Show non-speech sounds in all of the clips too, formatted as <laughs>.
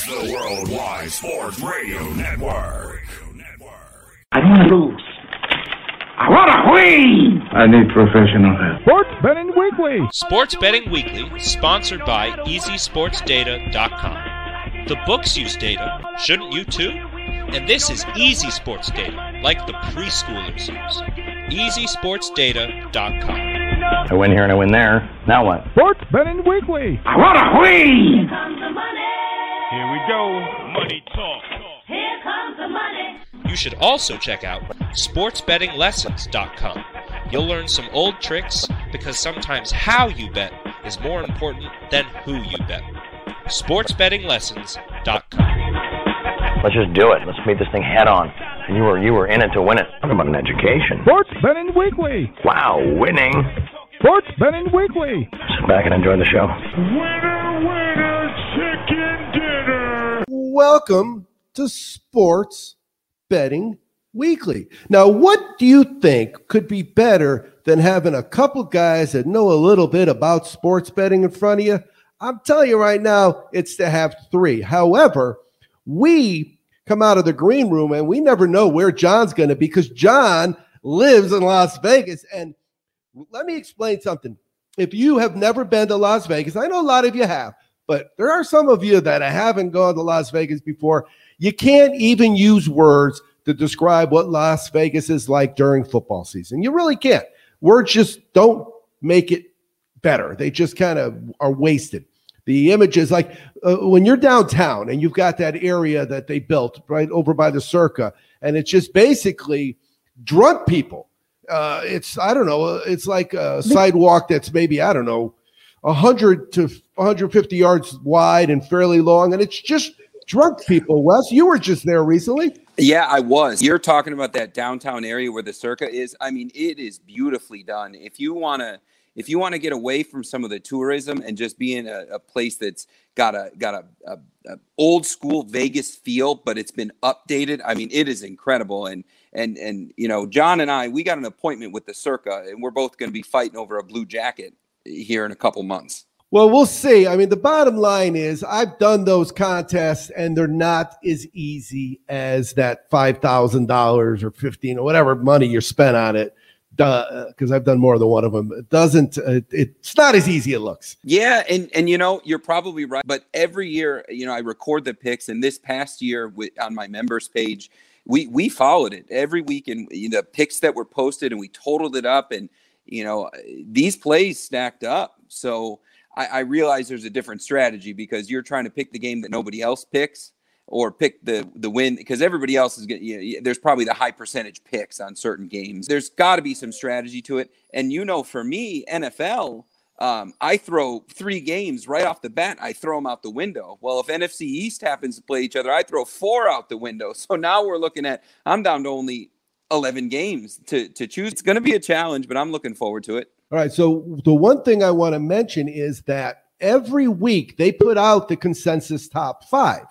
is the Worldwide Sports Radio Network. I want to lose. I want to win. I need professional help. Sports Betting Weekly. Sports Betting Weekly, sponsored by EasySportsData.com. The books use data, shouldn't you too? And this is easy sports data, like the preschoolers use. EasySportsData.com. I win here and I win there. Now what? Sports Betting Weekly. I want to win. Here we go. Money talk. Here comes the money. You should also check out SportsBettingLessons.com. You'll learn some old tricks because sometimes how you bet is more important than who you bet. SportsBettingLessons.com. Let's just do it. Let's meet this thing head on. And you were you were in it to win it. Talk about an education. Sports Betting Weekly. Wow, winning. Sports Betting Weekly. Sit back and enjoy the show. Winner, winner, chicken dinner. Welcome to Sports Betting Weekly. Now, what do you think could be better than having a couple guys that know a little bit about sports betting in front of you? I'm telling you right now, it's to have three. However, we come out of the green room and we never know where John's going to be because John lives in Las Vegas. And let me explain something. If you have never been to Las Vegas, I know a lot of you have, but there are some of you that haven't gone to Las Vegas before. You can't even use words to describe what Las Vegas is like during football season. You really can't. Words just don't make it better. They just kind of are wasted. The images, like uh, when you're downtown and you've got that area that they built right over by the Circa, and it's just basically drunk people. Uh, it's I don't know. uh, It's like a sidewalk that's maybe I don't know, 100 to 150 yards wide and fairly long, and it's just drunk people. Wes, you were just there recently. Yeah, I was. You're talking about that downtown area where the Circa is. I mean, it is beautifully done. If you want to if you want to get away from some of the tourism and just be in a, a place that's got a got a, a, a old school Vegas feel, but it's been updated. I mean, it is incredible. And and and you know, John and I, we got an appointment with the Circa, and we're both going to be fighting over a blue jacket here in a couple months. Well, we'll see. I mean, the bottom line is I've done those contests and they're not as easy as that $5,000 or 15 or whatever money you're spent on it. Because I've done more than one of them. It doesn't, uh, it's not as easy it looks. Yeah, and and you know you're probably right. But every year, you know, I record the picks, and this past year with, on my members page, we we followed it every week, and you know, the picks that were posted, and we totaled it up, and you know these plays stacked up. So I, I realize there's a different strategy because you're trying to pick the game that nobody else picks, or pick the the win because everybody else is getting. You know, there's probably the high percentage picks on certain games. There's got to be some strategy to it, and you know, for me, NFL. Um, I throw three games right off the bat. I throw them out the window. Well, if NFC East happens to play each other, I throw four out the window. <laughs> So now we're looking at I'm down to only 11 games to to choose. It's going to be a challenge, but I'm looking forward to it. All right. So the one thing I want to mention is that every week they put out the consensus top five.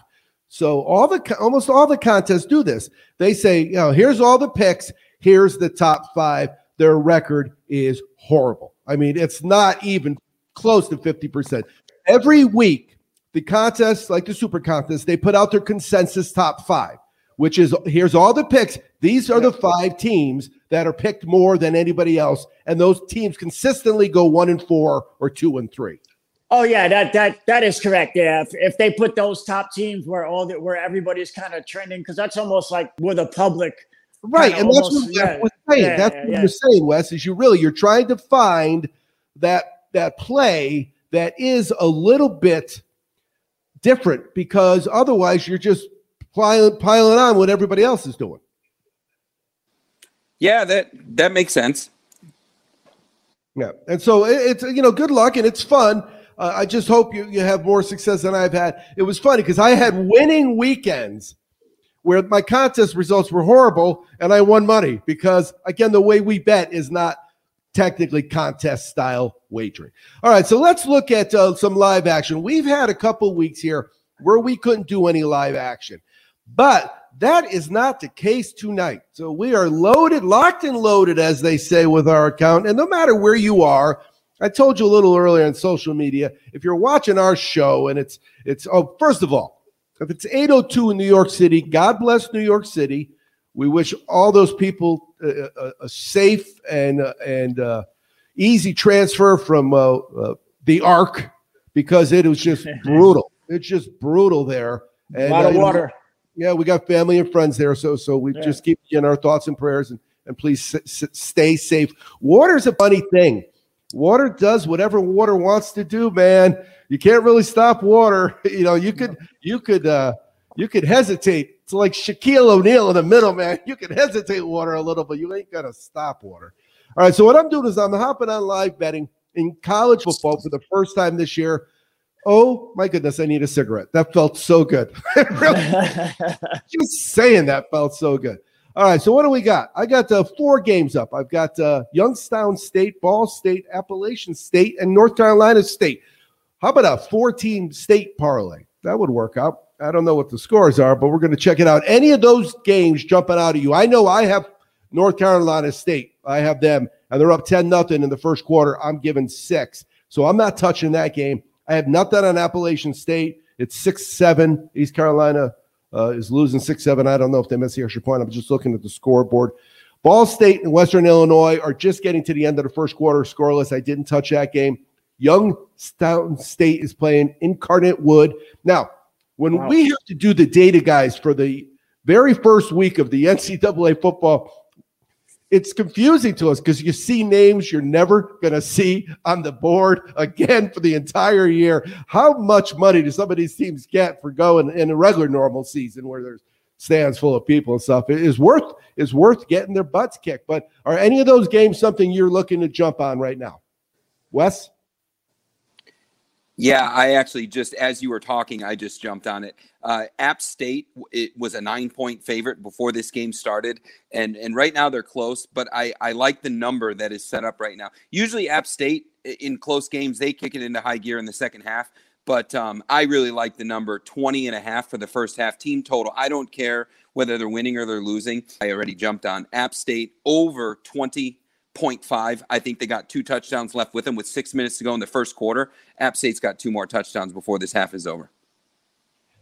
So all the almost all the contests do this. They say, you know, here's all the picks. Here's the top five. Their record is horrible. I mean, it's not even close to 50%. Every week, the contests, like the super contest, they put out their consensus top five, which is here's all the picks. These are the five teams that are picked more than anybody else. And those teams consistently go one and four or two and three. Oh yeah, that that that is correct. Yeah, if, if they put those top teams where all that where everybody's kind of trending, because that's almost like where the public, Right. kinda And that's what yeah, Wes was saying. yeah, that's yeah, what yeah. you're saying, Wes, is you really you're trying to find that that play that is a little bit different because otherwise you're just piling, piling on what everybody else is doing. Yeah, that that makes sense. Yeah, and so it, it's you know good luck and it's fun. Uh, I just hope you you have more success than I've had. It was funny because I had winning weekends where my contest results were horrible and I won money because again the way we bet is not technically contest style wagering. All right, so let's look at uh, some live action. We've had a couple weeks here where we couldn't do any live action, but that is not the case tonight. So we are loaded, locked and loaded, as they say with our account. And no matter where you are, I told you a little earlier on social media, if you're watching our show and it's it's oh, first of all, If it's 802 in New York City, God bless New York City. We wish all those people a, a, safe and uh, and uh, easy transfer from uh, uh, the Ark because it was just <laughs> brutal. It's just brutal there. And, a lot of uh, water. Yeah, we got family and friends there, so so we yeah. just keep in our thoughts and prayers and and please s- s- stay safe. Water's a funny thing. Water does whatever water wants to do, man. You can't really stop water. <laughs> You know, you could you could uh you could hesitate. It's like Shaquille O'Neal in the middle, man. You can hesitate water a little, but you ain't gonna stop water. All right, so what I'm doing is I'm hopping on live betting in college football for the first time this year. Oh my goodness, I need a cigarette. That felt so good. <laughs> <laughs> Just saying that felt so good. All right, so what do we got? I got uh, four games up. I've got uh, Youngstown State, Ball State, Appalachian State, and North Carolina State. How about a 14 state parlay? That would work out. I don't know what the scores are, but we're going to check it out. Any of those games jumping out at you? I know I have North Carolina State. I have them, and they're up 10 nothing in the first quarter. I'm giving six. So I'm not touching that game. I have nothing on Appalachian State. It's 6 7. East Carolina uh, is losing 6 7. I don't know if they missed the extra point. I'm just looking at the scoreboard. Ball State and Western Illinois are just getting to the end of the first quarter scoreless. I didn't touch that game. Youngstown State is playing Incarnate Word. Now, when wow. we have to do the data guys for the very first week of the <laughs> NCAA football, it's confusing to us because you see names you're never going to see on the board <laughs> again for the entire year. How much money do some of these teams get for going in a regular normal season where there's stands full of people and stuff? It is worth is worth getting their butts kicked. But are any of those games something you're looking to jump on right now, Wes? Yeah, I actually just as you were talking, I just jumped on it. Uh, App State it was a nine point favorite before this game started, and and right now they're close. But I I like the number that is set up right now. Usually App State in close games they kick it into high gear in the second half. But um, I really like the number 20 and a half for the first half team total. I don't care whether they're winning or they're losing. I already jumped on App State over 20 0.5. I think they got two touchdowns left with them with six minutes to go in the first quarter. App State's got two more touchdowns before this half is over.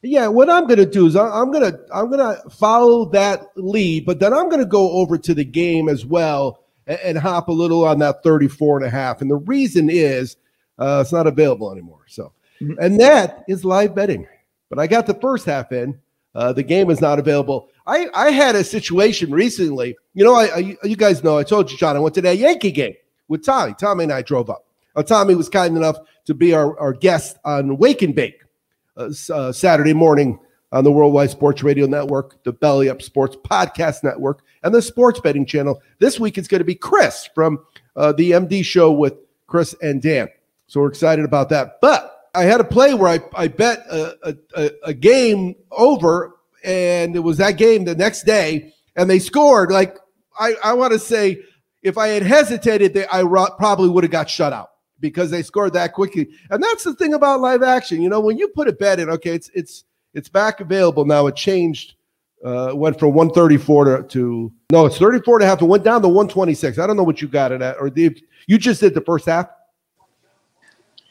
Yeah, what I'm going to do is I'm going to I'm going to follow that lead, but then I'm going to go over to the game as well and, and, hop a little on that 34 and a half. And the reason is uh, it's not available anymore. So, mm-hmm. and that is live betting. But I got the first half in. Uh, the game is not available. I, I had a situation recently. You know, I, I, you guys know I told you, John, I went to that Yankee game with Tommy. Tommy and I drove up. Uh, Tommy was kind enough to be our, our guest on Wake and Bake uh, uh, Saturday morning on the Worldwide Sports Radio Network, the Belly Up Sports Podcast Network, and the Sports Betting Channel. This week it's going to be Chris from uh, the MD show with Chris and Dan. So we're excited about that. But I had a play where I, I bet a, a, a game over and it was that game the next day, and they scored. Like I, I want to say, if I had hesitated, they, I probably would have got shut out because they scored that quickly. And that's the thing about live action. You know, when you put a bet in, okay, it's it's it's back available now. It changed. Uh, went from 134 to, to no, it's 34 and a half. It went down to 126. I don't know what you got it at, or the, you just did the first half.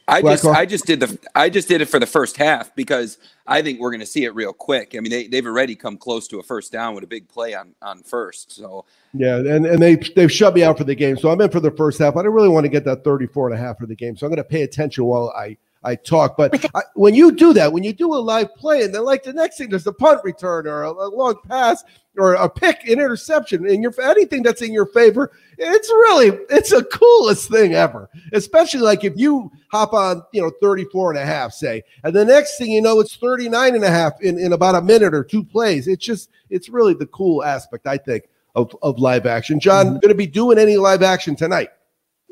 I just I just did the I just did it for the first half because I think we're going to see it real quick. I mean, they they've already come close to a first down with a big play on on first. So yeah, and, and they they've shut me out for the game. So I'm in for the first half. I don't really want to get that 34 and a half for the game. So I'm going to pay attention while I I talk. But I, when you do that, when you do a live play, and then like the next thing, there's a punt return or a, a long pass or a pick, an interception, and your anything that's in your favor, it's really it's the coolest thing ever. Especially like if you hop on, you know, 34 and a half, say, and the next thing you know, it's 39 and a half in, in about a minute or two plays. It's just it's really the cool aspect, I think, of, of live action. John, mm-hmm. going to be doing any live action tonight?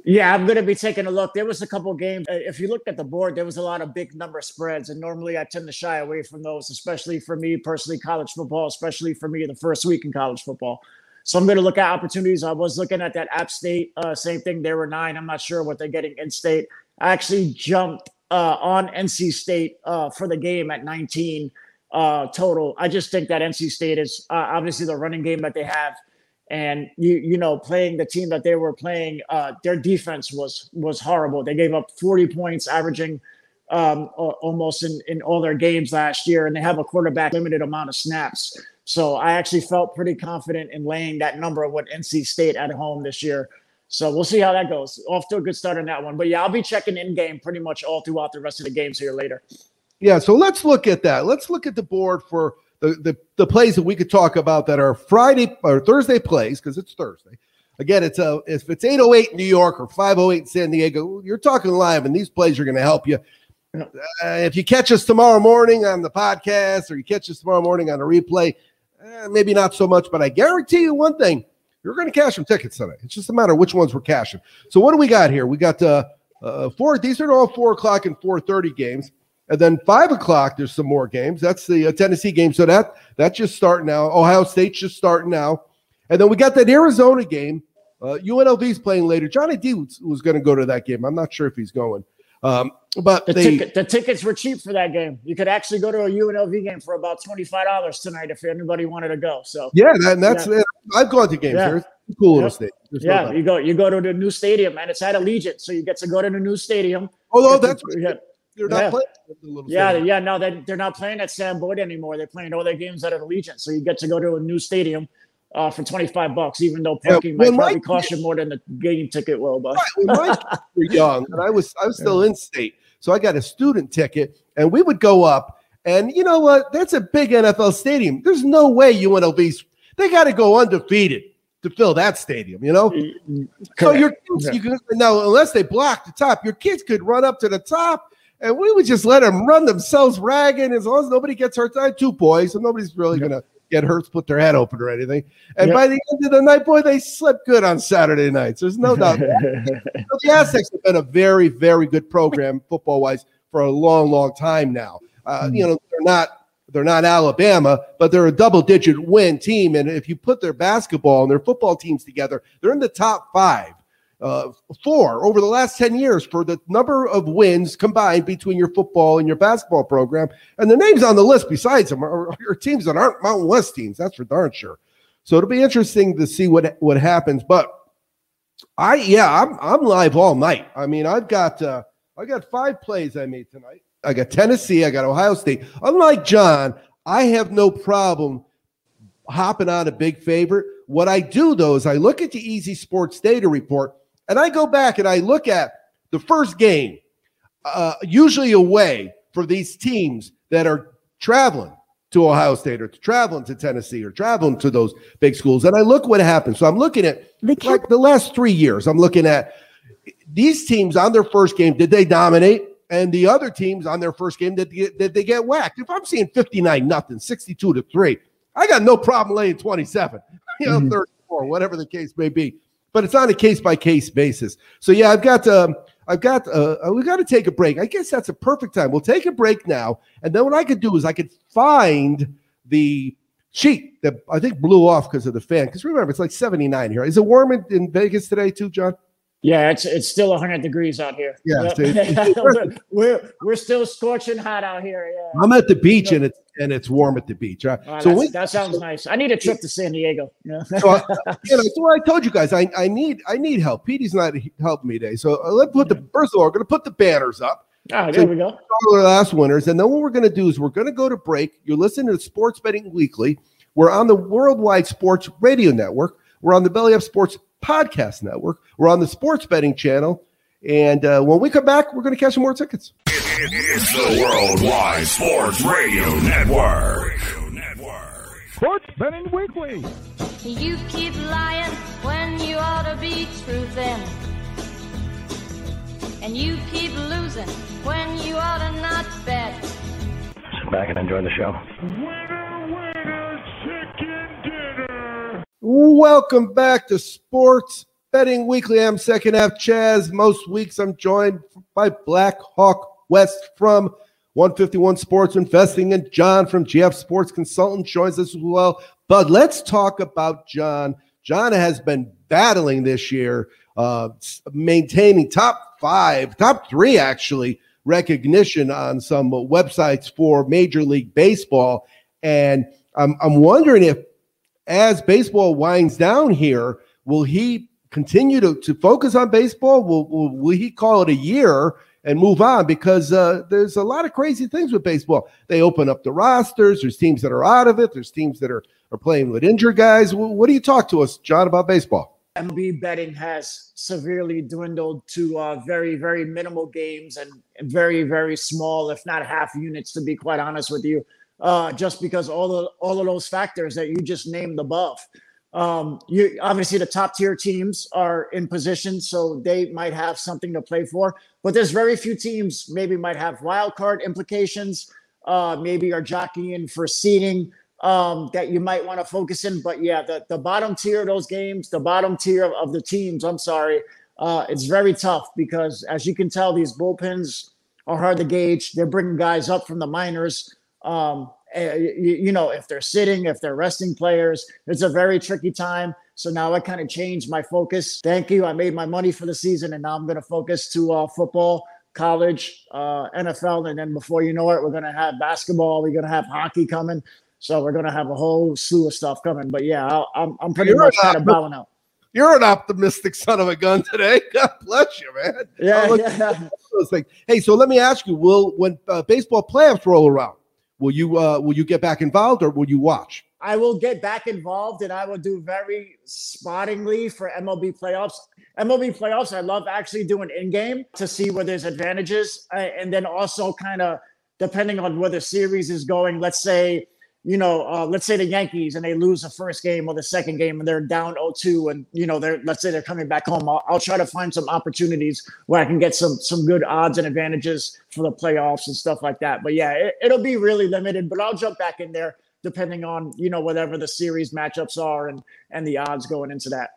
Yeah, I'm going to be taking a look. There was a couple games. Uh, if you looked at the board, there was a lot of big number spreads, and normally I tend to shy away from those, especially for me personally, college football, especially for me the first week in college football. So I'm going to look at opportunities. I was looking at that App State, uh, same thing. There were nine. I'm not sure what they're getting in state. I actually jumped uh, on NC State uh, for the game at 19 uh, total. I just think that NC State is uh, obviously the running game that they have and you you know playing the team that they were playing uh, their defense was was horrible they gave up 40 points averaging um, almost in, in all their games last year, and they have a quarterback limited amount of snaps. So I actually felt pretty confident in laying that number with NC State at home this year. So we'll see how that goes. Off to a good start on that one. But yeah, I'll be checking in game pretty much all throughout the rest of the games here later. Yeah, so let's look at that. Let's look at the board for the the, the plays that we could talk about that are Friday or Thursday plays because it's Thursday. Again, it's a if it's 808 in New York or 508 in San Diego, you're talking live, and these plays are going to help you. Uh, if you catch us tomorrow morning on the podcast or you catch us tomorrow morning on a replay, eh, maybe not so much, but I guarantee you one thing: you're going to cash some tickets tonight. It's just a matter of which ones we're cashing. So what do we got here? We got uh, uh four. These are all four o'clock and four thirty games. And then five o'clock, there's some more games. That's the uh, Tennessee game. So that that's just starting now. Ohio State's just starting now. And then we got that Arizona game. Uh, UNLV's playing later. Johnny D was, was going to go to that game. I'm not sure if he's going. Um, but the, they, ticket, the tickets were cheap for that game. You could actually go to a UNLV game for about twenty five dollars tonight if anybody wanted to go. So yeah, that, that's yeah. I've gone to games. Yeah. cool little stadium. yeah, no you go you go to the new stadium and it's at Allegiant, so you get to go to the new stadium. Although that's yeah. They're not yeah. playing. yeah, stadium. yeah, no, they, they're not playing at Sam Boyd anymore. They're playing all their games at Allegiant, so you get to go to a new stadium uh, for 25 bucks, even though parking yeah, might probably cost you more than the game ticket will. But right, when were <laughs> young, and I was I was still yeah. in state, so I got a student ticket, and we would go up. And you know what? That's a big NFL stadium. There's no way you want UNLV's they got to go undefeated to fill that stadium. You know, Correct. so your kids, you can now unless they block the top, your kids could run up to the top. And we would just let them run themselves ragged as long as nobody gets hurt. I had two boys, so nobody's really gonna get hurt, split their head open or anything. And yep. by the end of the night, boy, they slept good on Saturday nights. There's no doubt. <laughs> so the Aztecs have been a very, very good program football wise for a long, long time now. Uh, mm. You know, they're not they're not Alabama, but they're a double digit win team. And if you put their basketball and their football teams together, they're in the top five uh, four over the last 10 years for the number of wins combined between your football and your basketball program. And the names on the list besides them are, are teams that aren't Mountain West teams. That's for darn sure. So it'll be interesting to see what, what happens. But I, yeah, I'm, I'm live all night. I mean, I've got, uh, I got five plays I made tonight. I got Tennessee, I got Ohio State. Unlike John, I have no problem hopping on a big favorite. What I do though is I look at the Easy Sports Data Report and I go back and I look at the first game, uh, usually away for these teams that are traveling to Ohio State or traveling to Tennessee or traveling to those big schools. And I look what happened. So I'm looking at the, like the last three years. I'm looking at these teams on their first game. Did they dominate? And the other teams on their first game did, did they get whacked? If I'm seeing 59 nothing, 62 to three, I got no problem laying 27, <laughs> you know, mm-hmm. 34, whatever the case may be but it's on a case by case basis. So yeah, I've got um, I've got uh, uh we got to take a break. I guess that's a perfect time. We'll take a break now, and then what I could do is I could find the sheet that I think blew off because of the fan. Because remember, it's like 79 here. Is it warm in, in Vegas today too, John? Yeah, it's it's still 100 degrees out here. Yeah, yep. we're, <laughs> we're, we're still scorching hot out here. Yeah. I'm at the beach and it's and it's warm at the beach. Right? Oh, so we, that sounds nice. I need a trip to San Diego. Yeah. so, I, you know, so I told you guys I, I need I need help. Petey's not helping me today. So uh, let's put the first of all, we're to put the banners up. Ah, there so we go. Our last winners, and then what we're going to do is we're going to go to break. You're listening to Sports Betting Weekly. We're on the Worldwide Sports Radio Network. We're on the Belly Up Sports Podcast Network. We're on the Sports Betting Channel. And uh, when we come back, we're going to catch some more tickets. It's the Worldwide Sports Radio Network. Sports Betting Weekly. You keep lying when you ought to be truthing. And you keep losing when you ought to not bet. Sit back and enjoy the show. Welcome back to Sports Betting Weekly. I'm second half Chaz. Most weeks I'm joined by Black Hawk West from 151 Sports Investing and John from GF Sports Consultant joins us as well. But let's talk about John. John has been battling this year, uh, maintaining top five, top three actually, recognition on some websites for Major League Baseball. And I'm, I'm wondering if as baseball winds down here, will he continue to, to focus on baseball? Will, will, will he call it a year and move on because uh, there's a lot of crazy things with baseball. They open up the rosters. There's teams that are out of it. There's teams that are are playing with injured guys. What do you talk to us, John, about baseball? MLB betting has severely dwindled to uh, very, very minimal games and very, very small, if not half units, to be quite honest with you. Uh, just because all of all of those factors that you just named above. Um, you obviously the top tier teams are in position, so they might have something to play for. But there's very few teams maybe might have wild card implications. Uh, maybe are jockeying for seeding um, that you might want to focus in. But yeah, the, the bottom tier of those games, the bottom tier of, of the teams, I'm sorry, uh, it's very tough because as you can tell, these bullpens are hard to gauge. They're bringing guys up from the minors. Um, eh, you, know, if they're sitting, if they're resting players, it's a very tricky time. So now I kind of changed my focus. Thank you. I made my money for the season, and now I'm going to focus to uh, football, college, uh, NFL, and then before you know it, we're going to have basketball. We're going to have hockey coming. So we're going to have a whole slew of stuff coming. But yeah, i am I'm, I'm pretty You're much kind of bowing out. You're an optimistic son of a gun today. <laughs> God bless you, man. Yeah, yeah. Hey, so let me ask you: Will when uh, baseball playoffs roll around, will you uh, will you get back involved or will you watch? I will get back involved, and I will do very spottingly for MLB playoffs. MLB playoffs, I love actually doing in game to see where there's advantages, uh, and then also kind of depending on where the series is going. Let's say you know, uh, let's say the Yankees and they lose the first game or the second game and they're down 0-2 and you know they're let's say they're coming back home. I'll, I'll, try to find some opportunities where I can get some some good odds and advantages for the playoffs and stuff like that. But yeah, it, it'll be really limited, but I'll jump back in there depending on you know whatever the series matchups are and and the odds going into that.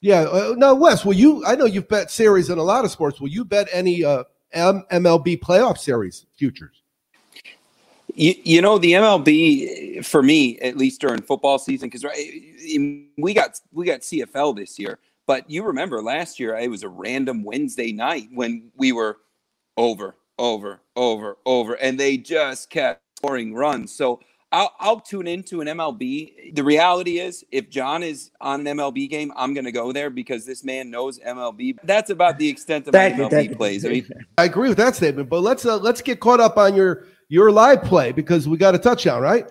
Yeah. Uh, now, Wes, will you? I know you've bet series in a lot of sports. Will you bet any uh, M- MLB playoff series futures? You, you know the MLB for me at least during football season because right, we got we got CFL this year, but you remember last year it was a random Wednesday night when we were over, over, over, over, and they just kept scoring runs. So I'll, I'll tune into an MLB. The reality is, if John is on an MLB game, I'm going to go there because this man knows MLB. That's about the extent of my MLB plays. I mean, I agree with that statement, but let's uh, let's get caught up on your your live play because we got a touchdown, right?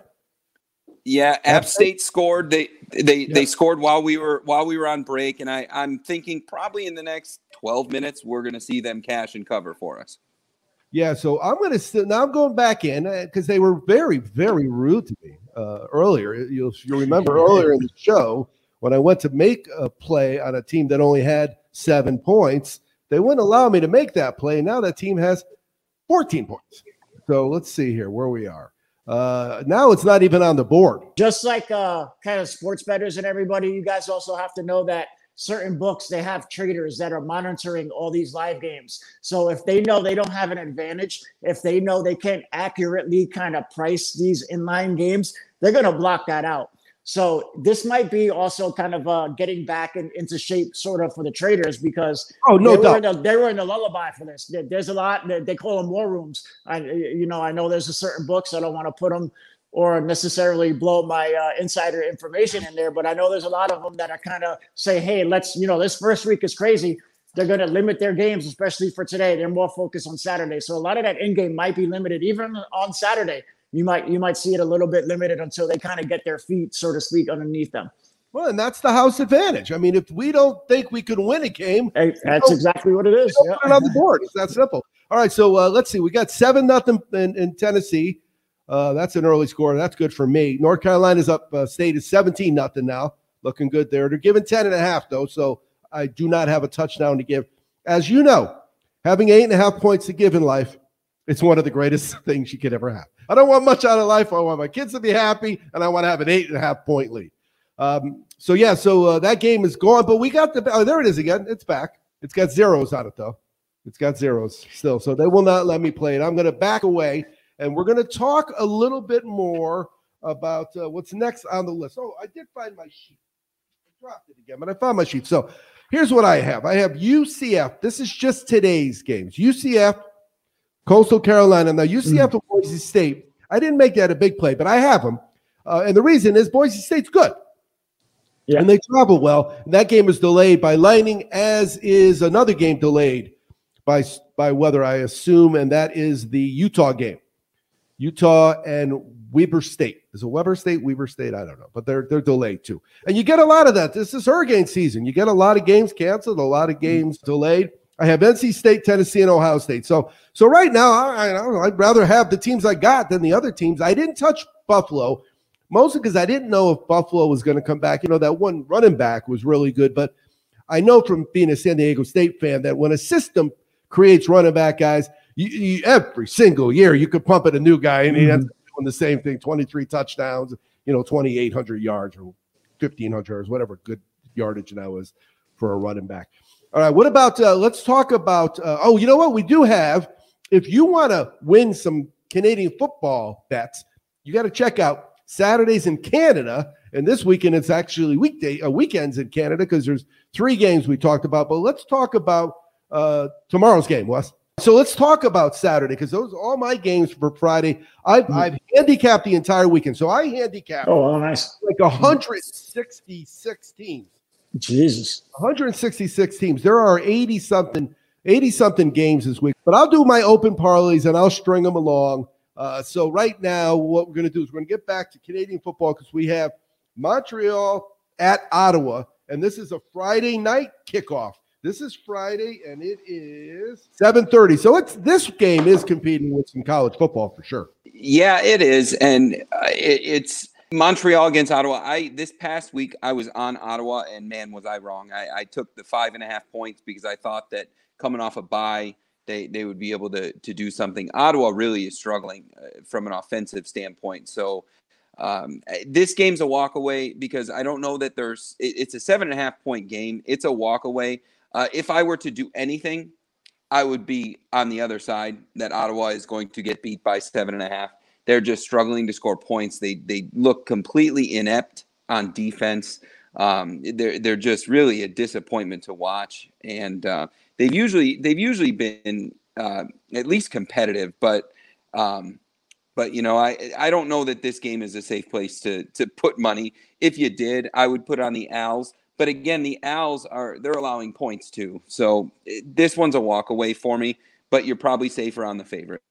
Yeah, App State scored. They they yeah. they scored while we were while we were on break, and I I'm thinking probably in the next 12 minutes we're going to see them cash and cover for us. Yeah, so I'm going to now I'm going back in because uh, they were very very rude to me uh, earlier. You'll you'll remember <laughs> earlier in the show when I went to make a play on a team that only had seven points, they wouldn't allow me to make that play. Now that team has 14 points. So let's see here where we are. Uh, now it's not even on the board. Just like uh, kind of sports bettors and everybody, you guys also have to know that certain books they have traders that are monitoring all these live games. So if they know they don't have an advantage, if they know they can't accurately kind of price these inline games, they're going to block that out. So this might be also kind of uh, getting back in, into shape, sort of, for the traders because oh no they doubt were, the, they were in a lullaby for this. There's a lot they call them war rooms. I you know I know there's a certain books I don't want to put them or necessarily blow my uh, insider information in there, but I know there's a lot of them that are kind of say, hey, let's you know this first week is crazy. They're going to limit their games, especially for today. They're more focused on Saturday, so a lot of that in game might be limited even on Saturday you might you might see it a little bit limited until they kind of get their feet, so to speak, underneath them. Well, and that's the house advantage. I mean, if we don't think we can win a game, hey, that's exactly what it is. Yeah. Put it on the board. It's that simple. All right, so uh, let's see. We got seven nothing in, in Tennessee. Uh, that's an early score. That's good for me. North Carolina's up. Uh, state is seventeen nothing now. Looking good there. They're giving ten and a half though, so I do not have a touchdown to give. As you know, having eight and a half points to give in life, it's one of the greatest <laughs> things you could ever have. I don't want much out of life. I want my kids to be happy, and I want to have an eight and a half point lead. Um, so yeah, so uh, that game is gone, but we got the. Oh, there it is again. It's back. It's got zeros on it though. It's got zeros still, so they will not let me play it. I'm going to back away, and we're going to talk a little bit more about uh, what's next on the list. Oh, I did find my sheet. I dropped it again, but I found my sheet. So here's what I have. I have UCF. This is just today's games. UCF Coastal Carolina. Now, UCF mm. to Boise State. I didn't make that a big play, but I have them. Uh, and the reason is Boise State's good. Yeah. And they travel well. And that game is delayed by lightning, as is another game delayed by by weather, I assume, and that is the Utah game. Utah and Weber State. Is it Weber State? Weber State? I don't know, but they're they're delayed too. And you get a lot of that. This is hurricane season. You get a lot of games canceled, a lot of games delayed. I have NC State, Tennessee, and Ohio State. So so right now, I, I I'd rather have the teams I got than the other teams. I didn't touch Buffalo mostly because I didn't know if Buffalo was going to come back. You know that one running back was really good, but I know from being a San Diego State fan that when a system creates running back guys, you, you, every single year you could pump it a new guy and he ends mm-hmm. up doing the same thing 23 touchdowns, you know, 2,800 yards or 1,500 yards, whatever good yardage now is for a running back. All right, what about uh, let's talk about uh, oh, you know what? We do have if you want to win some Canadian football bets, you got to check out Saturdays in Canada. And this weekend, it's actually weekday uh, weekends in Canada because there's three games we talked about. But let's talk about uh, tomorrow's game, Wes. So let's talk about Saturday because those are all my games for Friday. I've, mm-hmm. I've handicapped the entire weekend. So I handicapped oh, nice. like 166 teams. Jesus. 166 teams. There are 80 something, 80 something games this week. But I'll do my open parlays and I'll string them along. Uh, so right now, what we're going to do is we're going to get back to Canadian football because we have Montreal at Ottawa, and this is a Friday night kickoff. This is Friday, and it is 7:30. So it's this game is competing with some college football for sure. Yeah, it is, and uh, it, it's Montreal against Ottawa. I this past week I was on Ottawa, and man, was I wrong. I, I took the five and a half points because I thought that coming off a bye they they would be able to to do something. Ottawa really is struggling uh, from an offensive standpoint. So um, eh, this game's a walk away because I don't know that there's. It, it's a seven and a half point game. It's a walk away. Uh, if I were to do anything, I would be on the other side that Ottawa is going to get beat by seven and a half. They're just struggling to score points. They they look completely inept on defense. Um, they're they're just really a disappointment to watch. And uh, they've usually they've usually been uh, at least competitive, but um, but you know I I don't know that this game is a safe place to to put money. If you did, I would put on the Owls. But again, the Owls are they're allowing points too, so this one's a walk away for me. But you're probably safer on the favorite.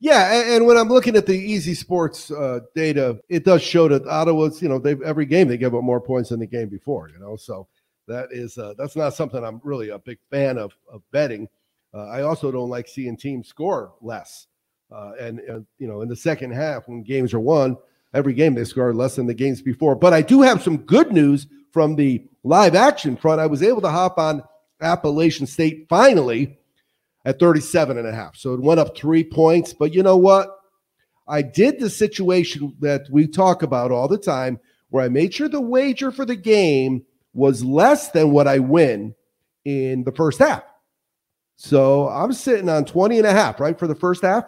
Yeah, and, when I'm looking at the Easy Sports uh, data, it does show that Ottawa's, you know, they every game they give up more points than the game before, you know. So that is uh, that's not something I'm really a big fan of of betting. Uh, I also don't like seeing teams score less. Uh, and, and you know, in the second half, when games are won, every game they score less than the games before. But I do have some good news from the live action front. I was able to hop on Appalachian State finally at 37 and a half. So it went up three points. But you know what? I did the situation that we talk about all the time where I made sure the wager for the game was less than what I win in the first half. So I'm sitting on 20 and a half, right, for the first half.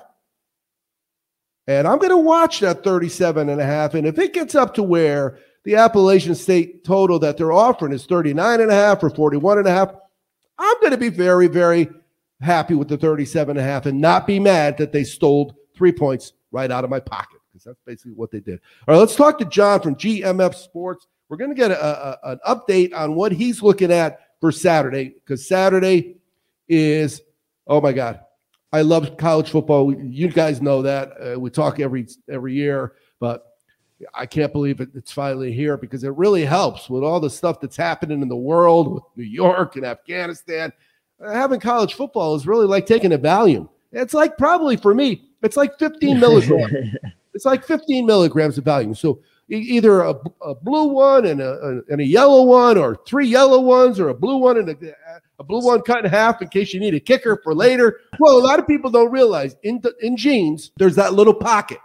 And I'm going to watch that 37 and a half. And if it gets up to where the Appalachian State total that they're offering is 39 and a half or 41 and a half, I'm going to be very, very happy with the 37 and a half and not be mad that they stole three points right out of my pocket because that's basically what they did. All right, let's talk to John from GMF Sports. We're going to get a, a, an update on what he's looking at for Saturday because Saturday is, oh my God, I love college football. You guys know that. Uh, we talk every every year, but I can't believe it, it's finally here because it really helps with all the stuff that's happening in the world with New York and Afghanistan. Having college football is really like taking a Valium. It's like probably for me, it's like 15 <laughs> milligrams. it's like 15 milligrams of Valium. So either a, a blue one and a, a, and a yellow one, or three yellow ones, or a blue one and a, a blue one cut in half in case you need a kicker for later. Well, a lot of people don't realize in the, in jeans there's that little pocket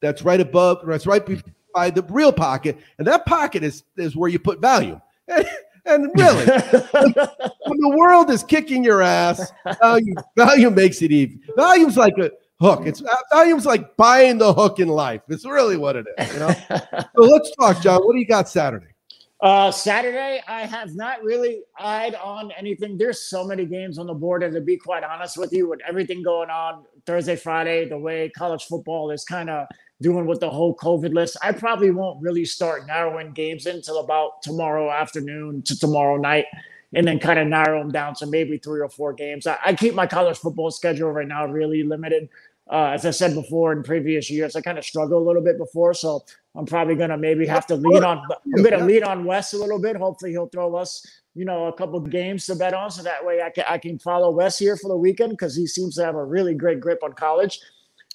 that's right above, that's right by the real pocket, and that pocket is is where you put Valium. <laughs> And, and really, <laughs> when the world is kicking your ass, Valium, Valium makes it even. Valium's like a hook. It's Valium's like buying the hook in life. It's really what it is. You know. <laughs> so let's talk, John. What do you got Saturday? Uh, Saturday, I have not really eyed on anything. There's so many games on the board, and to be quite honest with you, with everything going on Thursday, Friday, the way college football is kind of doing with the whole COVID list, I probably won't really start narrowing games until about tomorrow afternoon to tomorrow night and then kind of narrow them down to maybe three or four games. I, I keep my college football schedule right now really limited. Uh, as I said before in previous years, I kind of struggled a little bit before, so I'm probably gonna maybe have to lean on. I'm gonna lean on Wes a little bit. Hopefully, he'll throw us, you know, a couple games to bet on, so that way I can I can follow Wes here for the weekend because he seems to have a really great grip on college,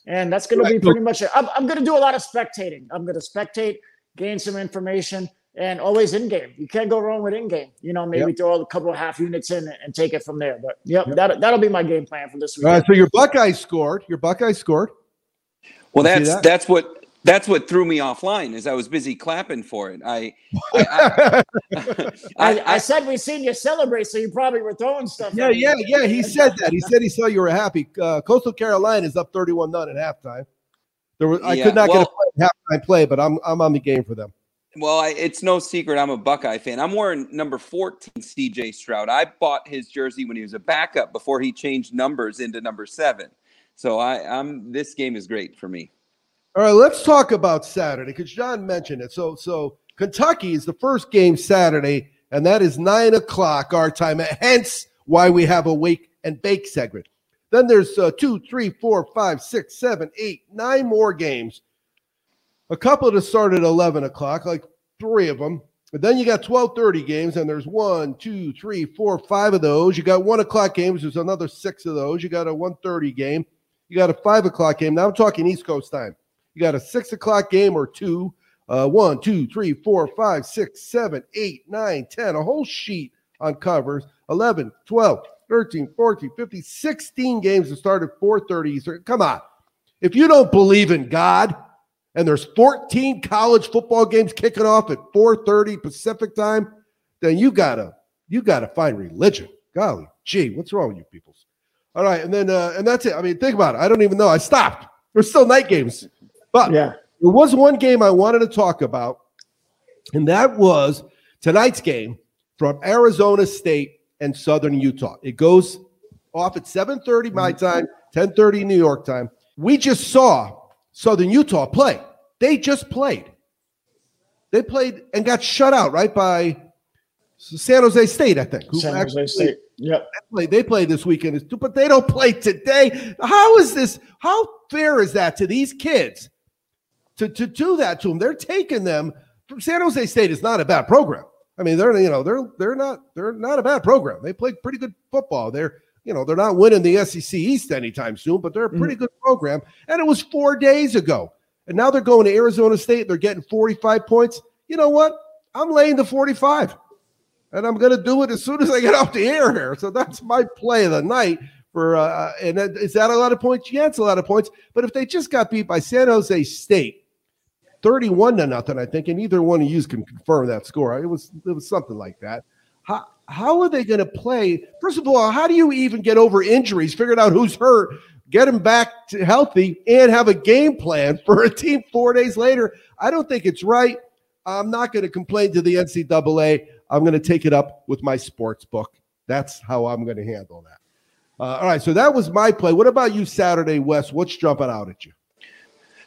and that's gonna be pretty much it. I'm, I'm gonna do a lot of spectating. I'm gonna spectate, gain some information, and always in game. You can't go wrong with in game. You know, maybe yep. throw a couple of half units in and take it from there. But yep, yep. that that'll be my game plan for this week. All right, so your Buckeyes scored. Your Buckeyes scored. Well, that's that? that's what that's what threw me offline is I was busy clapping for it. I <laughs> I, I, I, I, said we seen you celebrate, so you probably were throwing stuff. Yeah, yeah, yeah. He said that. He said he saw you were happy. Uh, Coastal Carolina is up thirty-one none at halftime. There was I yeah, could not well, get a halftime play, but I'm I'm on the game for them. Well, I, it's no secret I'm a Buckeye fan. I'm wearing number 14, CJ Stroud. I bought his jersey when he was a backup before he changed numbers into number seven. So I, I'm this game is great for me. All right, let's talk about Saturday because John mentioned it. So, so Kentucky is the first game Saturday, and that is nine o'clock our time. Hence, why we have a wake and bake segment. Then there's uh, two, three, four, five, six, seven, eight, nine more games a couple that start at 11 o'clock, like three of them. But then you got 12:30 games, and there's one, two, three, four, five of those. You got one o'clock games. There's another six of those. You got a 1:30 game. You got a five o'clock game. Now I'm talking East Coast time. You got a six o'clock game or two. Uh, one, two, three, four, five, six, seven, eight, nine, 10. A whole sheet on covers. 11, 12, 13, 14, 15, 16 games that start at 4:30 Eastern. Come on. If you don't believe in God, and there's 14 college football games kicking off at 4:30 Pacific time, then you gotta you gotta find religion. Golly, gee, what's wrong with you people? All right, and then uh, and that's it. I mean, think about it. I don't even know. I stopped. There's still night games, but yeah, there was one game I wanted to talk about, and that was tonight's game from Arizona State and Southern Utah. It goes off at 7:30 my mm-hmm. time, 10:30 New York time. We just saw Southern Utah play. They just played. They played and got shut out, right, by San Jose State, I think. San Jose State. Yep. They played, they played this weekend, but they don't play today. How is this? How fair is that to these kids to, to do that to them? They're taking them. San Jose State is not a bad program. I mean, they're you know they're they're not they're not a bad program. They play pretty good football. They're you know, they're not winning the SEC East anytime soon, but they're a pretty mm-hmm. good program. And it was four days ago. And now they're going to Arizona State. They're getting 45 points. You know what? I'm laying the 45. And I'm going to do it as soon as I get <laughs> off the air here. So that's my play of the night. For uh, and that, is that a lot of points? Yeah, it's a lot of points. But if they just got beat by San Jose State, 31 to nothing, I think, and either one of you can confirm that score. It was it was something like that. How, how are they going to play? First of all, how do you even get over injuries, figure out who's hurt, get them back to healthy, and have a game plan for a team four days later? I don't think it's right. I'm not going to complain to the NCAA. I'm going to take it up with my sports book. That's how I'm going to handle that. Uh, all right, so that was my play. What about you, Saturday West? What's jumping out at you?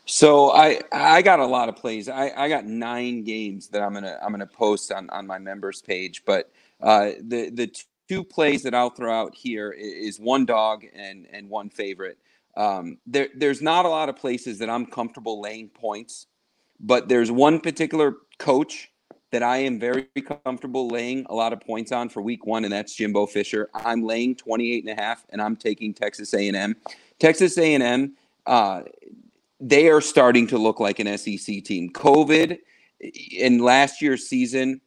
So I I got a lot of plays. I, I got nine games that I'm gonna I'm gonna post on on my members page, but uh, the the two plays that I'll throw out here is one dog and and one favorite. Um, there there's not a lot of places that I'm comfortable laying points, but there's one particular coach that I am very comfortable laying a lot of points on for week one, and that's Jimbo Fisher. I'm laying 28 and a half, and I'm taking Texas A&M. Texas A&M, uh, they are starting to look like an SEC team. COVID in last year's season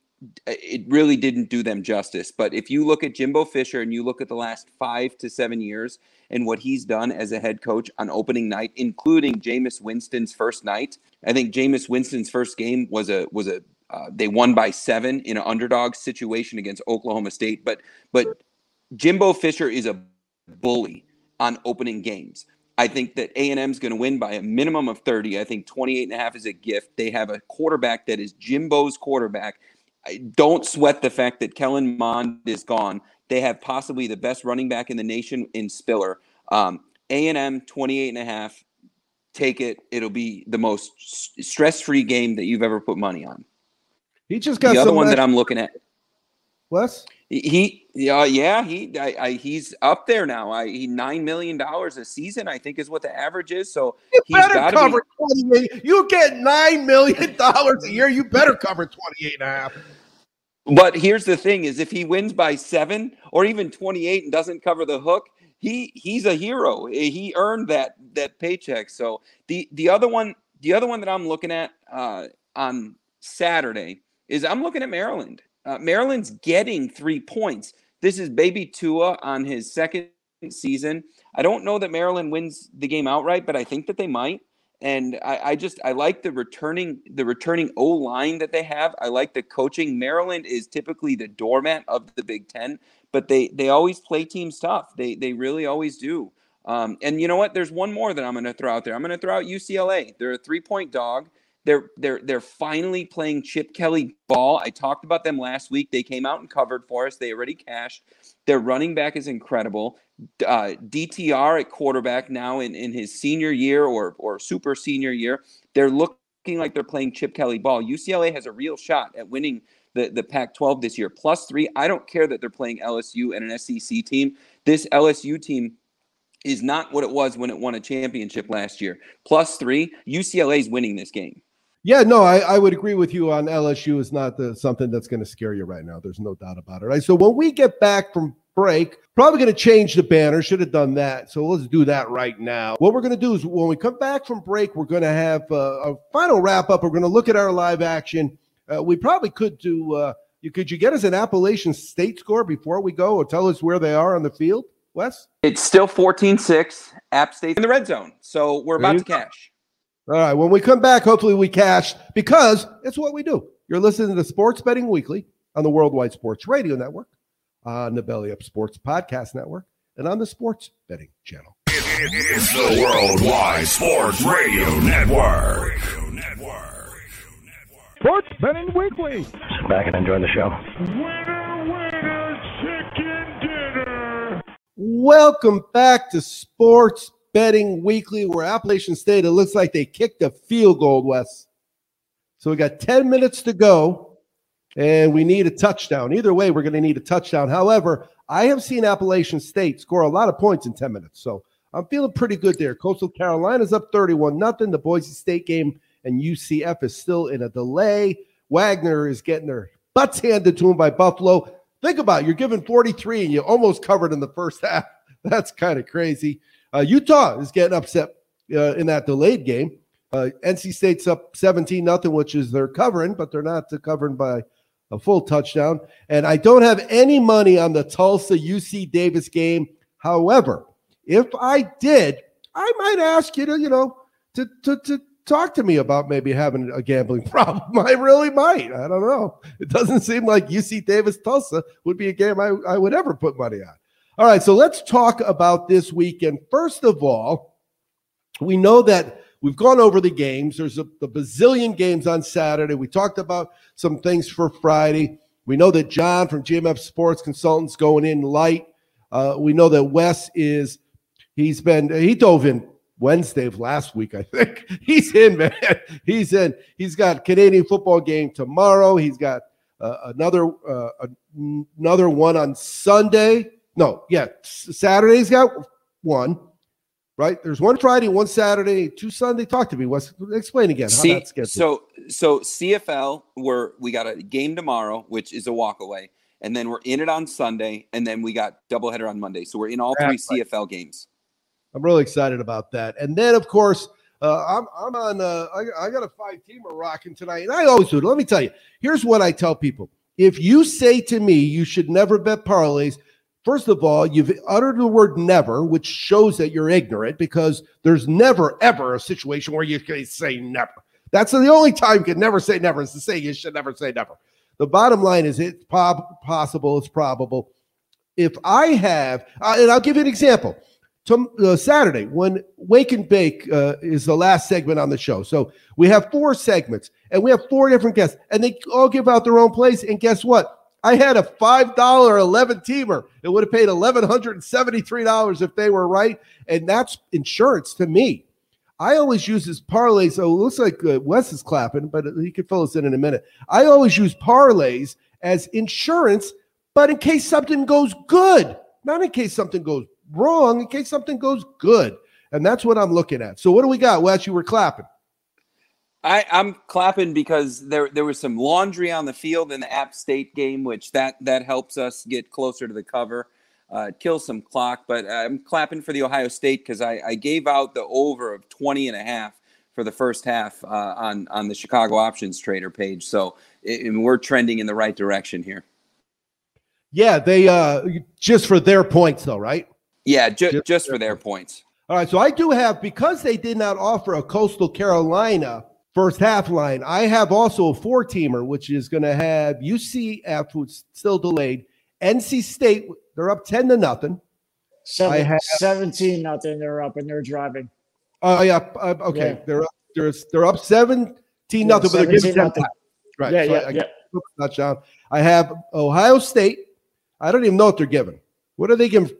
it really didn't do them justice. But if you look at Jimbo Fisher and you look at the last five to seven years and what he's done as a head coach on opening night, including Jameis Winston's first night, I think Jameis Winston's first game was a was a uh, they won by seven in an underdog situation against Oklahoma State. But but Jimbo Fisher is a bully on opening games. I think that A&M is going to win by a minimum of 30. I think 28 and a half is a gift. They have a quarterback that is Jimbo's quarterback I don't sweat the fact that Kellen Mond is gone. They have possibly the best running back in the nation in Spiller. Um, A&M 28 and a half. Take it. It'll be the most stress-free game that you've ever put money on. He just got the other one that I'm looking at. Wes? He, yeah, yeah, he, I, I, he's up there now. I, he nine million dollars a season, I think, is what the average is. So you better cover be, 28. You get nine million <laughs> dollars a year. You better cover 28 and a half. But here's the thing: is if he wins by seven or even 28 and doesn't cover the hook, he he's a hero. He earned that that paycheck. So the the other one, the other one that I'm looking at uh, on Saturday is I'm looking at Maryland. Uh, Maryland's getting three points. This is baby Tua on his second season. I don't know that Maryland wins the game outright, but I think that they might. And I, I just I like the returning the returning O line that they have. I like the coaching. Maryland is typically the doormat of the Big Ten, but they they always play teams tough. They they really always do. Um, and you know what? There's one more that I'm going to throw out there. I'm going to throw out UCLA. They're a three point dog. They're they're they're finally playing Chip Kelly ball. I talked about them last week. They came out and covered for us. They already cashed. Their running back is incredible. Uh, DTR at quarterback now in, in his senior year or or super senior year. They're looking like they're playing Chip Kelly ball. UCLA has a real shot at winning the, the Pac 12 this year. Plus three. I don't care that they're playing LSU and an SEC team. This LSU team is not what it was when it won a championship last year. Plus three. UCLA is winning this game. Yeah, no, I, I would agree with you on LSU is not the, something that's going to scare you right now. There's no doubt about it. Right. So when we get back from break, probably going to change the banner. Should have done that. So let's do that right now. What we're going to do is when we come back from break, we're going to have a, a final wrap up. We're going to look at our live action. Uh, we probably could do. Uh, you could you get us an Appalachian State score before we go, or tell us where they are on the field, Wes? It's still 14-6. App State in the red zone. So we're about to go. cash. All right. When we come back, hopefully we cash because it's what we do. You're listening to Sports Betting Weekly on the Worldwide Sports Radio Network, on the Belly Up Sports Podcast Network, and on the Sports Betting Channel. It's the Worldwide Sports Radio Network. Sports Betting Weekly. Sit back and enjoy the show. Winner, winner, chicken dinner. Welcome back to Sports Betting Weekly, where Appalachian State, it looks like they kicked a field goal, Wes. So we got 10 minutes to go, and we need a touchdown. Either way, we're going to need a touchdown. However, I have seen Appalachian State score a lot of points in 10 minutes. So I'm feeling pretty good there. Coastal Carolina's up 31 nothing. The Boise State game and UCF is still in a delay. Wagner is getting their butts handed to him by Buffalo. Think about it. You're given 43 and you almost covered in the first <laughs> half. That's kind of crazy. Uh, Utah is getting upset uh, in that delayed game. Uh, NC State's up 17 nothing, which is they're covering, but they're not covering by a full touchdown. And I don't have any money on the Tulsa UC Davis game. However, if I did, I might ask you to, you know, to to to talk to me about maybe having a gambling <laughs> problem. I really might. I don't know. It doesn't seem like UC Davis Tulsa would be a game I, I would ever put money on. All right, so let's talk about this weekend. First of all, we know that we've gone over the games. There's a, a bazillion games on Saturday. We talked about some things for Friday. We know that John from GMF Sports Consultants going in light. Uh, we know that Wes is he's been he dove in Wednesday of last week, I think. <laughs> He's in, man. <laughs> He's in. He's got Canadian football game tomorrow. He's got uh, another uh, another one on Sunday. No, yeah, Saturday's got one. Right? There's one Friday, one Saturday, two Sunday. Talk to me. Wes. Explain again how See, that's so so CFL, we're we got a game tomorrow, which is a walk away, and then we're in it on Sunday, and then we got doubleheader on Monday. So we're in all three That's right. CFL games. I'm really excited about that. And then, of course, uh, I'm I'm on. Uh, I, I got a five teamer rocking tonight, and I always do. Let me tell you. Here's what I tell people: If you say to me you should never bet parlays, first of all, you've uttered the word "never," which shows that you're ignorant because there's never ever a situation where you can say never. That's the only time you can never say never is to say you should never say never. The bottom line is it's possible, it's probable. If I have, uh, and I'll give you an example. Uh, Saturday, when Wake and Bake uh, is the last segment on the show. So we have four segments and we have four different guests, and they all give out their own plays. And guess what? I had a $5 11 teamer. It would have paid $1,173 if they were right. And that's insurance to me. I always use this parlays. So it looks like uh, Wes is clapping, but he can fill us in in a minute. I always use parlays as insurance, but in case something goes good, not in case something goes wrong, in case something goes good. And that's what I'm looking at. So what do we got? Wes, you were clapping. I, I'm clapping because there there was some laundry on the field in the App State game, which that that helps us get closer to the cover, uh, kill some clock. But I'm clapping for the Ohio State because I, I gave out the over of 20 and a half for the first half uh, on on the Chicago options trader page. So it, we're trending in the right direction here. Yeah, they uh just for their points though, right? Yeah, ju- just, just for their points. All right, so I do have because they did not offer a Coastal Carolina first half line. I have also a four teamer, which is going to have UCF, who's still delayed. NC State, they're up 10 to nothing. Seven, have, 17 nothing. They're up and they're driving. Oh, uh, yeah. Uh, okay. Yeah. They're up, they're, they're up 17 yeah, nothing, but they're getting 10 Right. Yeah, so yeah, I, I yeah. Touchdown. I have Ohio State. I don't even know what they're giving. What are they giving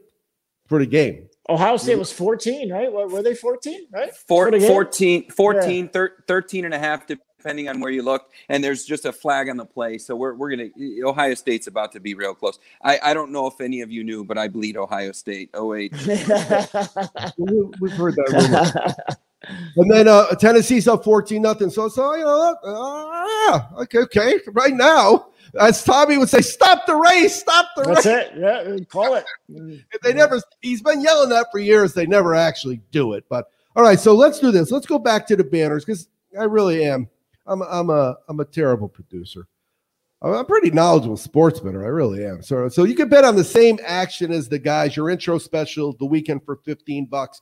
for the game? Ohio State mm. was 14, right? Were they 14, right? Four, 14, 14 yeah. 13 and a half, depending on where you look. And there's just a flag on the play. So we're, we're going to, Ohio State's about to be real close. I, I don't know if any of you knew, but I bleed Ohio State. Oh, wait. <laughs> We've heard that rumor. <laughs> and then uh, Tennessee's up 14 nothing. So, so, you know, uh, okay, okay. Right now, as Tommy would say, stop the race, stop the That's race. it. Yeah, call it. <laughs> they never. He's been yelling that for years. They never actually do it. But all right, so let's do this. Let's go back to the banners because I really am. I'm. I'm a. I'm a terrible producer. I'm a pretty knowledgeable sportsman. I really am. So, so you can bet on the same action as the guys. Your intro special, the weekend for 15 bucks.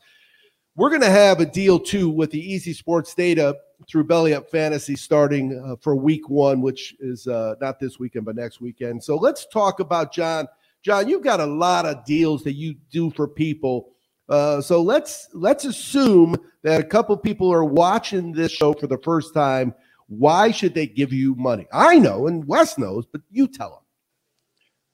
We're going to have a deal too with the Easy Sports Data through Belly Up Fantasy starting uh, for week one, which is uh, not this weekend, but next weekend. So let's talk about John. John, you've got a lot of deals that you do for people. Uh, so let's let's assume that a couple people are watching this show for the first time. Why should they give you money? I know, and Wes knows, but you tell them.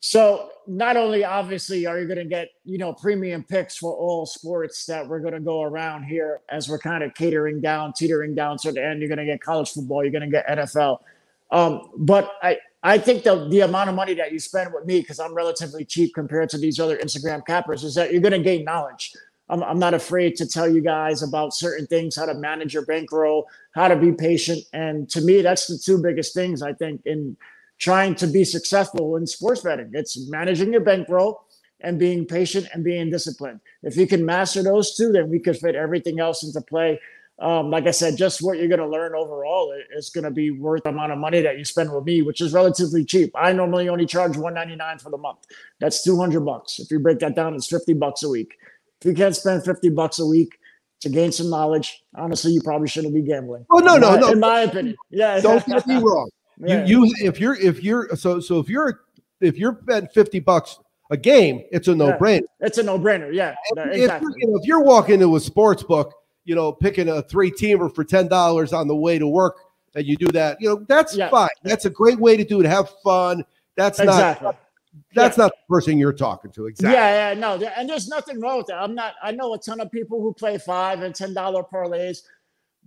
So not only obviously are you going to get you know premium picks for all sports that we're going to go around here as we're kind of catering down, teetering down to the end. You're going to get college football, you're going to get NFL, um, but I I think the the amount of money that you spend with me because I'm relatively cheap compared to these other Instagram cappers is that you're going to gain knowledge. I'm, I'm not afraid to tell you guys about certain things, how to manage your bankroll, how to be patient, and to me that's the two biggest things I think in trying to be successful in sports betting. It's managing your bankroll and being patient and being disciplined. If you can master those two, then we could fit everything else into play. Um, like I said, just what you're going to learn overall is going to be worth the amount of money that you spend with me, which is relatively cheap. I normally only charge 199 for the month. That's 200 bucks. If you break that down, it's 50 bucks a week. If you can't spend 50 bucks a week to gain some knowledge, honestly, you probably shouldn't be gambling. Oh no, no, my, no. In my opinion, yeah. Don't get me <laughs> wrong. You you if you're if you're so so if you're if you're betting 50 bucks a game, it's a no-brainer. Yeah, it's a no-brainer. Yeah. If, exactly. if, you know, if you're walking into a sports book, you know, picking a three-teamer for $10 on the way to work and you do that, you know, that's yeah. fine. That's a great way to do it. Have fun. That's exactly. not that's yeah. not the person you're talking to. Exactly. Yeah, yeah, no. And there's nothing wrong with that. I'm not, I know a ton of people who play five and ten dollar parlays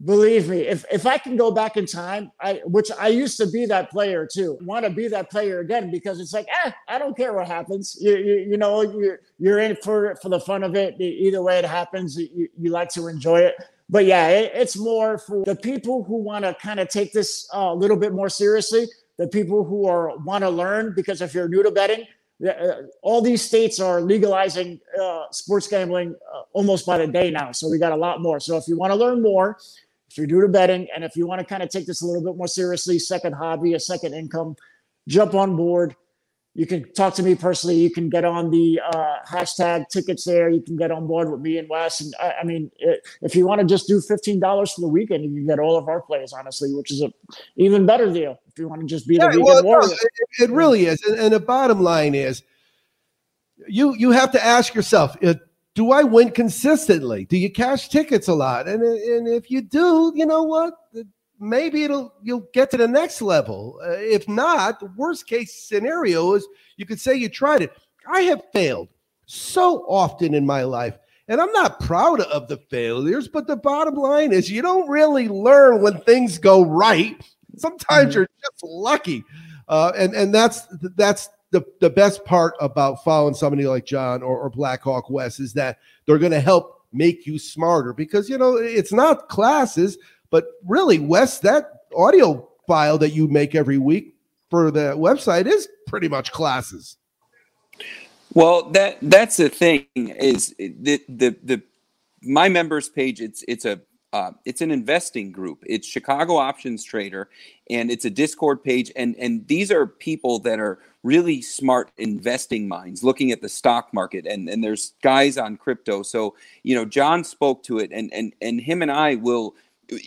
believe me if if i can go back in time i which i used to be that player too want to be that player again because it's like eh, i don't care what happens. You you, you know you're, you're in for for the fun of it. Either way it happens you, you like to enjoy it. But yeah it, it's more for the people who want to kind of take this uh, a little bit more seriously the people who are want to learn because if you're new to betting uh, all these states are legalizing uh, sports gambling uh, almost by the day now so we got a lot more. So if you want to learn more if you're new to betting and if you want to kind of take this a little bit more seriously, second hobby, a second income, jump on board. You can talk to me personally. You can get on the uh, hashtag tickets there. You can get on board with me and Wes. And I, I mean, it, if you want to just do fifteen dollars for the weekend, you can get all of our plays, honestly, which is a even better deal. If you want to just be the weekend well, warrior, no, it, it, really is. And, and the bottom line is, you you have to ask yourself: do I win consistently? Do you cash tickets a lot? And and if you do, you know what? Maybe it'll you'll get to the next level. Uh, if not, the worst case scenario is you could say you tried it. I have failed so often in my life, and I'm not proud of the failures. But the bottom line is, you don't really learn when things go right. Sometimes mm-hmm. you're just lucky, uh, and and that's that's the, the best part about following somebody like John or, or Blackhawk West is that they're going to help make you smarter because you know it's not classes, but really, Wes, that audio file that you make every week for the website is pretty much classes. Well, that that's the thing is the the the my members page. It's it's a uh, it's an investing group. It's Chicago Options Trader, and it's a Discord page. And and these are people that are really smart investing minds, looking at the stock market. And and there's guys on crypto. So you know, John spoke to it, and and and him and I will.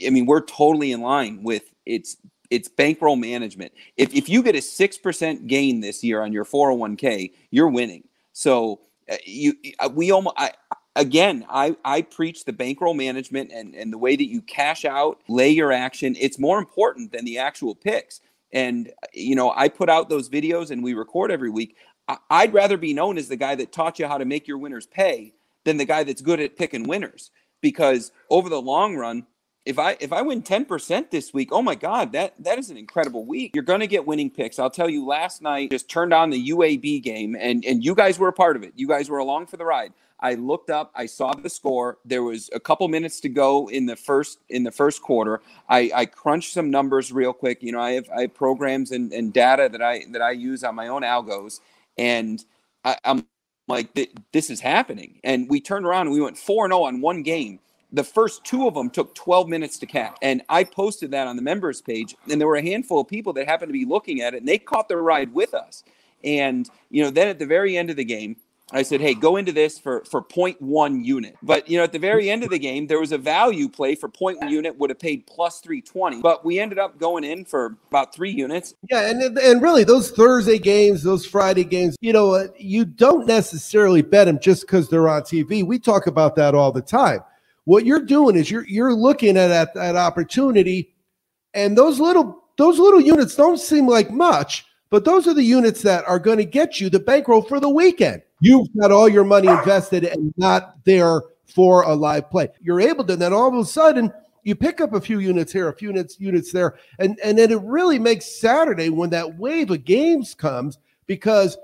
I mean, we're totally in line with it's it's bankroll management. If if you get a six percent gain this year on your 401k, you're winning. So uh, you uh, we almost I again I I preach the bankroll management and and the way that you cash out, lay your action. It's more important than the actual picks. And uh, you know I put out those videos and we record every week. I'd rather be known as the guy that taught you how to make your winners pay than the guy that's good at picking winners because over the long run if I if I win 10% this week, oh my god, that that is an incredible week. You're to get winning picks. I'll tell you last night just turned on the UAB game and and you guys were a part of it. You guys were along for the ride. I looked up, I saw the score. There was a couple minutes to go in the first in the first quarter. I, I crunched some numbers real quick. You know, I have I have programs and, and data that I that I use on my own algos and I, am like this is happening. And we turned around and we went four and zero on one game the first two of them took 12 minutes to catch. And I posted that on the members page. And there were a handful of people that happened to be looking at it and they caught the ride with us. And, you know, then at the very end of the game, I said, hey, go into this for, for 0.1 unit. But, you know, at the very end of the game, there was a value play for 0.1 unit would have paid plus 320. But we ended up going in for about three units. Yeah. And, and really, those Thursday games, those Friday games, you know, uh, you don't necessarily bet them just because they're on TV. We talk about that all the time what you're doing is you're you're looking at that, that opportunity, and those little those little units don't seem like much, but those are the units that are going to get you the bankroll for the weekend. You've got all your money invested and not there for a live play. You're able to then all of a sudden you pick up a few units here, a few units units there, and and then it really makes Saturday when that wave of games comes because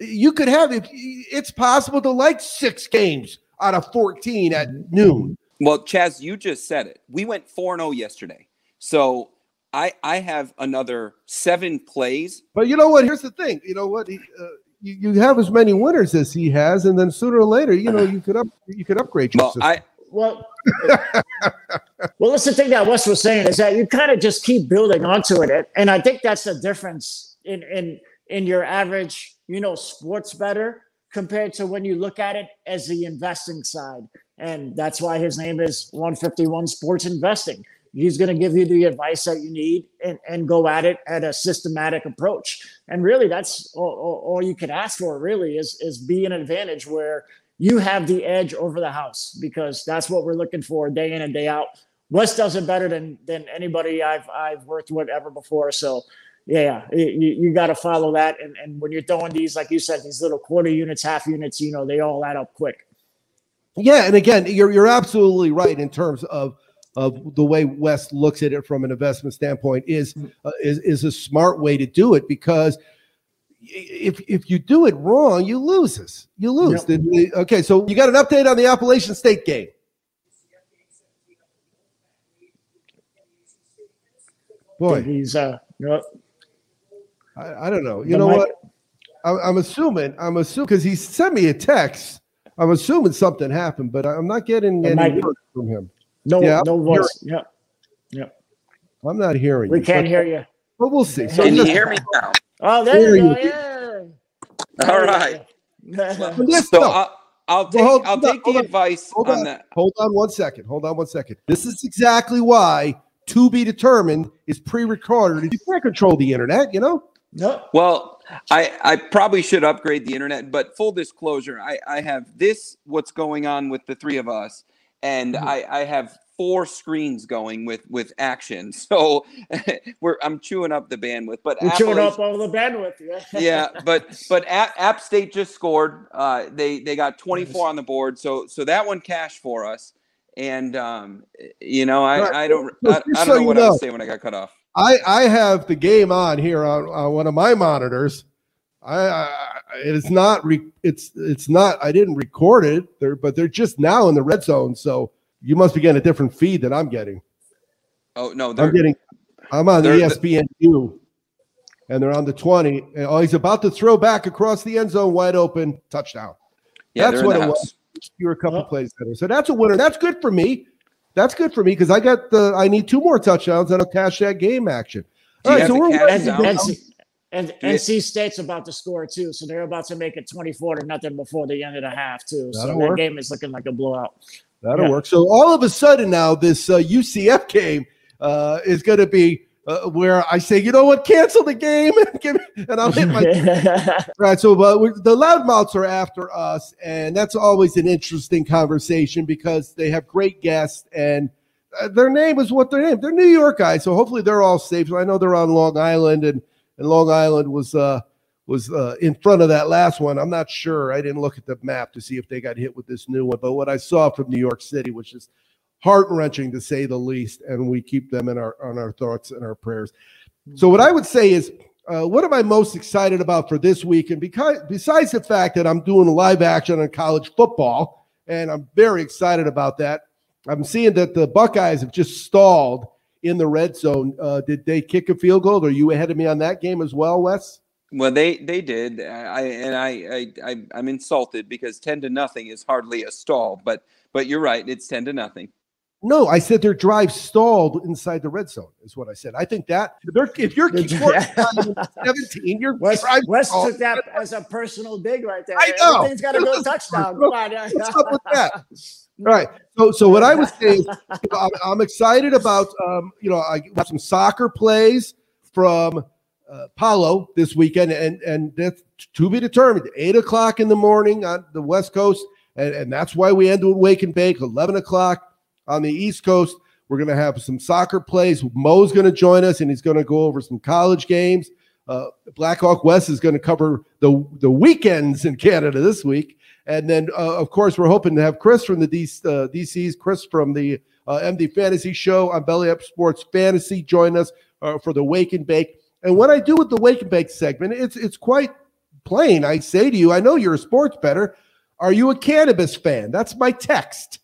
you could have if it's possible to like six games out of 14 at noon. Well, Chaz, you just said it. We went 4 0 yesterday. So I I have another seven plays. But you know what? Here's the thing. You know what? He, uh, you, you have as many winners as he has, and then sooner or later, you know, you could up you could upgrade your well, system. I, well, <laughs> well, that's the thing that Wes was saying is that you kind of just keep building onto it, and I think that's the difference in in in your average, you know, sports better compared to when you look at it as the investing side. And that's why his name is 151 Sports Investing. He's going to give you the advice that you need and, and go at it at a systematic approach. And really, that's all, all you can ask for, really, is, is be an advantage where you have the edge over the house because that's what we're looking for day in and day out. Wes does it better than than anybody I've I've worked with ever before. So yeah, you, you got to follow that. And, and when you're throwing these, like you said, these little quarter units, half units, you know, they all add up quick. Yeah, and again, you're you're absolutely right in terms of of the way Wes looks at it from an investment standpoint is uh, is is a smart way to do it because if if you do it wrong, you lose us. You lose. Yep. Okay, so you got an update on the Appalachian State game. Boy, he's uh, yep. I, I don't know. You the know mic- what? I, I'm assuming. I'm assuming because he sent me a text. I'm assuming something happened, but I'm not getting the any word from him. No, yeah, no voice. Yeah, yeah. I'm not hearing. We you, can't hear you. But we'll see. So Can you hear me now? Oh, there you go. Yeah. All right. <laughs> so I'll, I'll take well, I'll take on, the advice hold on, on that. Hold on one second. Hold on one second. This is exactly why to be determined is pre-recorded. You can't control the internet, you know. No. Well, I, I probably should upgrade the internet, but full disclosure, I, I have this what's going on with the three of us, and mm-hmm. I, I have four screens going with with action. <laughs> So we're I'm chewing up the bandwidth, but chewing up all the bandwidth. Yeah, <laughs> yeah but but App, App State just scored. Uh, they they got 24 on the board, so so that one cashed for us. And um, you know, I, right. I don't I, I don't so know what know. I was saying when I got cut off. I, I have the game on here on, on one of my monitors, I, I it's not re, it's it's not I didn't record it there, but they're just now in the red zone. So you must be getting a different feed than I'm getting. Oh no, I'm getting I'm on the they're- and they're on the 20. And, oh, he's about to throw back across the end zone, wide open, touchdown. yeah, that's what it house. was. You were a couple plays better. So that's a winner. That's good for me. That's good for me because I got the I need two more touchdowns and I'll cash that game action. Do All you right, have so we're cash And, down? And, and NC State's about to score too, so they're about to make it 24 to nothing before the end of the half too. So That'll that work. game is looking like a blowout. That'll Yeah. work. So all of a sudden now, this uh, UCF game uh, is going to be uh, where I say, you know what, cancel the game and I'll hit my <laughs> right. So, but we the loudmouths are after us, and that's always an interesting conversation because they have great guests and. Uh, their name is what their name. They're New York guys, so hopefully they're all safe. I know they're on Long Island, and and Long Island was uh, was uh, in front of that last one. I'm not sure. I didn't look at the map to see if they got hit with this new one, but what I saw from New York City was just heart wrenching to say the least. And we keep them in our on our thoughts and our prayers. So what I would say is, uh, what am I most excited about for this week? And because besides the fact that I'm doing live action on college football, and I'm very excited about that. I'm seeing that the Buckeyes have just stalled in the red zone. Uh, did they kick a field goal? Are you ahead of me on that game as well, Wes? Well, they they did. I and I, I I I'm insulted because ten to nothing is hardly a stall. But but you're right. It's ten to nothing. No, I said their drive stalled inside the red zone. Is what I said. I think that if you're <laughs> 17, your West, drive West stalled. took that as a personal dig right there. I know. Everything's got to go touchdown. Come on. What's up with that? <laughs> All right. So, so what I was saying, you know, I'm, I'm excited about, um, you know, I got some soccer plays from uh, Palo this weekend, and and that's to be determined. Eight o'clock in the morning on the West Coast, and, and that's why we end with Wake and Bake. Eleven o'clock on the East Coast. We're going to have some soccer plays. Mo's going to join us, and he's going to go over some college games. Uh, Blackhawk West is going to cover the the weekends in Canada this week, and then uh, of course we're hoping to have Chris from the DC, uh, DC's Chris from the uh, MD Fantasy Show on Belly Up Sports Fantasy join us uh, for the Wake and Bake. And what I do with the Wake and Bake segment, it's it's quite plain. I say to you, I know you're a sports better. Are you a cannabis fan? That's my text.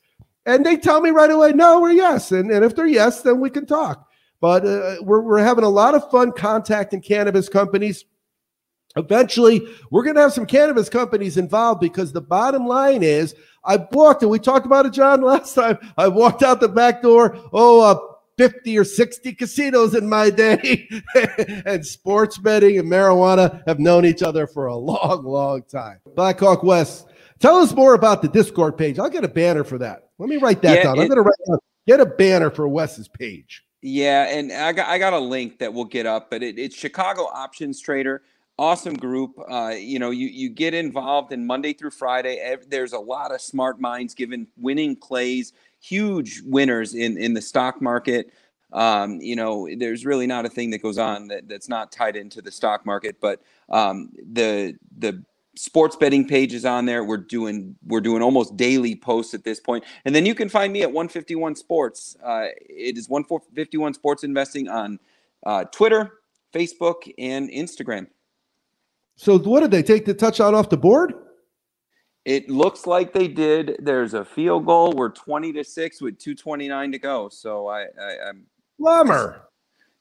And they tell me right away, no or yes. And, and if they're yes, then we can talk. But uh, we're, we're having a lot of fun contacting cannabis companies. Eventually, we're going to have some cannabis companies involved because the bottom line is I walked, and we talked about it, John, <laughs> last time. I walked out the back door. Oh, uh, 50 or 60 casinos in my day. <laughs> and sports betting and marijuana have known each other for a long, long time. Blackhawk West, tell us more about the Discord page. I'll get a banner for that. Let me write that Yeah, down. I'm going to write down, get a banner for Wes's page. Yeah, and I got I got a link that we'll get up, but it, it's Chicago Options Trader. Awesome group. Uh, you know, you you get involved in Monday through Friday. There's a lot of smart minds giving winning plays, huge winners in in the stock market. Um, you know, there's really not a thing that goes on that, that's not tied into the stock market. But um, the the sports betting pages on there. We're doing we're doing almost daily posts at this point, and then you can find me at 151 Sports. Uh, it is 151 Sports Investing on uh, Twitter, Facebook, and Instagram. So, what did they take the touchdown off the board? It looks like they did. There's a field goal. We're 20 to six with 2:29 to go. So I, I I'm Lummer.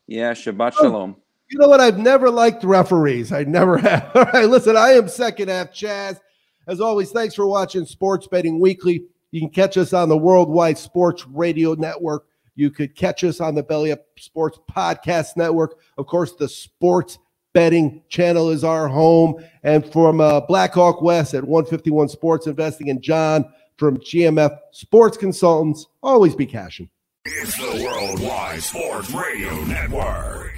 yeah, Shabbat. Shalom. You know what? I've never liked referees. I never <laughs> have. All right, listen, I am second half Chaz. As always, thanks for watching Sports Betting Weekly. You can catch us on the Worldwide Sports Radio Network. You could catch us on the Belly Up Sports Podcast Network. Of course, the Sports Betting channel is our home. And from uh, Blackhawk West at 151 Sports Investing and John from GMF Sports Consultants, always be cashing. It's the Worldwide Sports Radio Network.